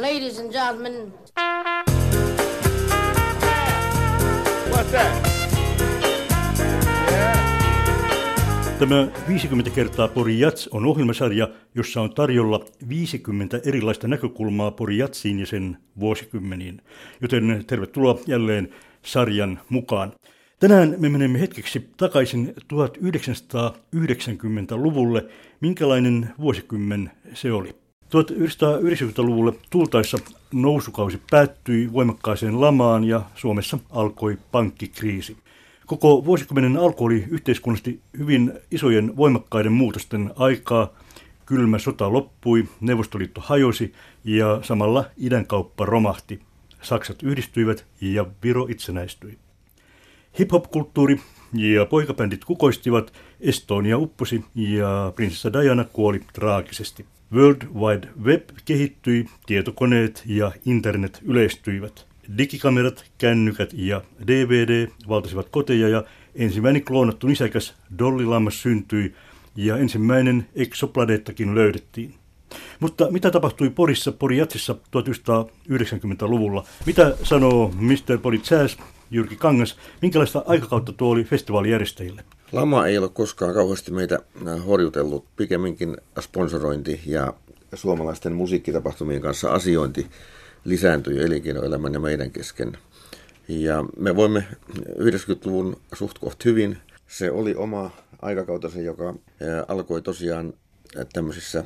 Ladies and gentlemen. What's that? Tämä 50 kertaa Pori Jats on ohjelmasarja, jossa on tarjolla 50 erilaista näkökulmaa Pori Jatsiin ja sen vuosikymmeniin. Joten tervetuloa jälleen sarjan mukaan. Tänään me menemme hetkeksi takaisin 1990-luvulle. Minkälainen vuosikymmen se oli? 1990-luvulle tultaessa nousukausi päättyi voimakkaaseen lamaan ja Suomessa alkoi pankkikriisi. Koko vuosikymmenen alku oli yhteiskunnallisesti hyvin isojen voimakkaiden muutosten aikaa. Kylmä sota loppui, Neuvostoliitto hajosi ja samalla idänkauppa romahti. Saksat yhdistyivät ja Viro itsenäistyi. Hip-hop-kulttuuri ja poikabändit kukoistivat, Estonia upposi ja prinsessa Diana kuoli traagisesti. World Wide Web kehittyi, tietokoneet ja internet yleistyivät. Digikamerat, kännykät ja DVD valtasivat koteja ja ensimmäinen kloonattu nisäkäs Dolly-lammas syntyi ja ensimmäinen exoplaneettakin löydettiin. Mutta mitä tapahtui Porissa, Poriatsissa 1990-luvulla? Mitä sanoo Mr. Pori Jyrki Kangas, minkälaista aikakautta tuo oli festivaalijärjestäjille? Lama ei ole koskaan kauheasti meitä horjutellut, pikemminkin sponsorointi ja suomalaisten musiikkitapahtumien kanssa asiointi lisääntyi elinkeinoelämän ja meidän kesken. Ja me voimme 90-luvun suht koht hyvin. Se oli oma aikakautensa, joka alkoi tosiaan tämmöisissä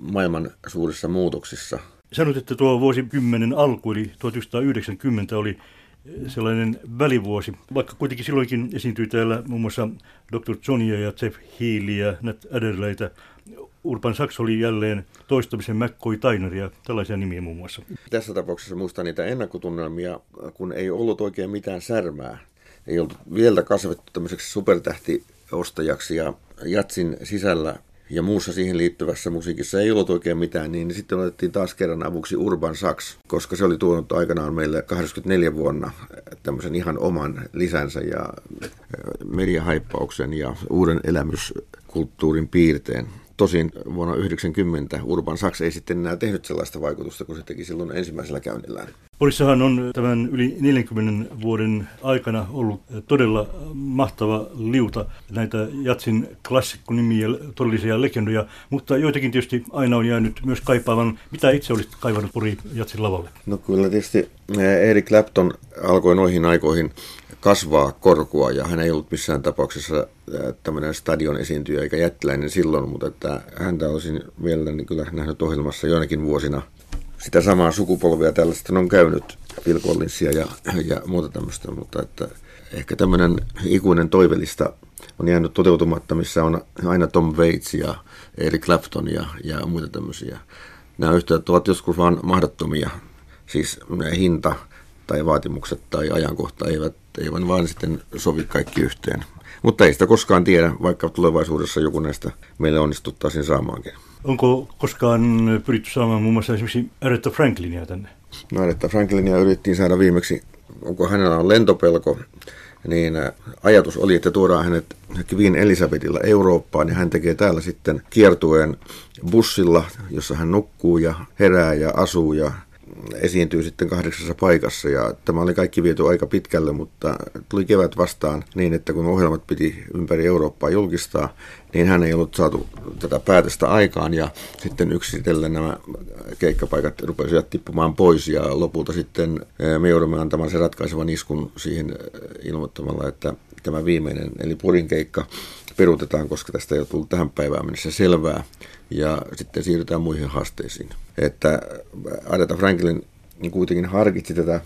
maailman suurissa muutoksissa. Sanoit, että tuo vuosikymmenen alku, eli 1990, oli sellainen välivuosi, vaikka kuitenkin silloinkin esiintyi täällä muun muassa Dr. Johnia ja Jeff Healyä, Nat Adderleytä. Urban Sachs oli jälleen toistamisen McCoy Taineria, tällaisia nimiä muun muassa. Tässä tapauksessa muistan niitä ennakkotunnelmia, kun ei ollut oikein mitään särmää. Ei ollut vielä kasvettu tämmöiseksi supertähtiostajaksi ja Jatsin sisällä ja muussa siihen liittyvässä musiikissa ei ollut oikein mitään, niin sitten otettiin taas kerran avuksi Urban Sax, koska se oli tuonut aikanaan meille 84 vuonna tämmöisen ihan oman lisänsä ja mediahaippauksen ja uuden elämyskulttuurin piirteen. Tosin vuonna 1990 Urban Sachs ei sitten enää tehnyt sellaista vaikutusta kuin se teki silloin ensimmäisellä käynnillään. Porissahan on tämän yli 40 vuoden aikana ollut todella mahtava liuta näitä Jatsin klassikkonimiä, todellisia legendoja, mutta joitakin tietysti aina on jäänyt myös kaipaavan. Mitä itse olisit kaivannut Pori Jatsin lavalle? No kyllä tietysti Eric Clapton alkoi noihin aikoihin kasvaa korkua ja hän ei ollut missään tapauksessa tämmöinen stadion esiintyjä eikä jättiläinen silloin, mutta että häntä olisin mielelläni kyllä nähnyt ohjelmassa joinakin vuosina. Sitä samaa sukupolvea tällaista on käynyt Phil Collinsia ja, ja muuta tämmöistä, mutta että ehkä tämmöinen ikuinen toivellista on jäänyt toteutumatta, missä on aina Tom Waits ja Eric Clapton ja, ja muita tämmöisiä. Nämä yhtiöt ovat joskus vaan mahdottomia, siis hinta tai vaatimukset tai ajankohta eivät, eivät vaan sitten sovi kaikki yhteen. Mutta ei sitä koskaan tiedä, vaikka tulevaisuudessa joku näistä meille onnistuttaisiin saamaankin. Onko koskaan pyritty saamaan muun muassa esimerkiksi Aretha Franklinia tänne? No Aretha Franklinia yritettiin saada viimeksi, onko hänellä on lentopelko, niin ajatus oli, että tuodaan hänet Queen Elizabethilla Eurooppaan ja hän tekee täällä sitten kiertueen bussilla, jossa hän nukkuu ja herää ja asuu ja esiintyy sitten kahdeksassa paikassa ja tämä oli kaikki viety aika pitkälle, mutta tuli kevät vastaan niin, että kun ohjelmat piti ympäri Eurooppaa julkistaa, niin hän ei ollut saatu tätä päätöstä aikaan ja sitten yksitellen nämä keikkapaikat rupesivat tippumaan pois ja lopulta sitten me joudumme antamaan se ratkaisevan iskun siihen ilmoittamalla, että tämä viimeinen eli Porin keikka peruutetaan, koska tästä ei ole tullut tähän päivään mennessä selvää ja sitten siirrytään muihin haasteisiin. Että Aretha Franklin niin kuitenkin harkitsi tätä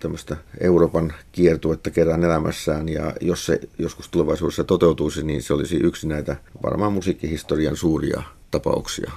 tämmöistä Euroopan kiertuetta kerran elämässään, ja jos se joskus tulevaisuudessa toteutuisi, niin se olisi yksi näitä varmaan musiikkihistorian suuria tapauksia.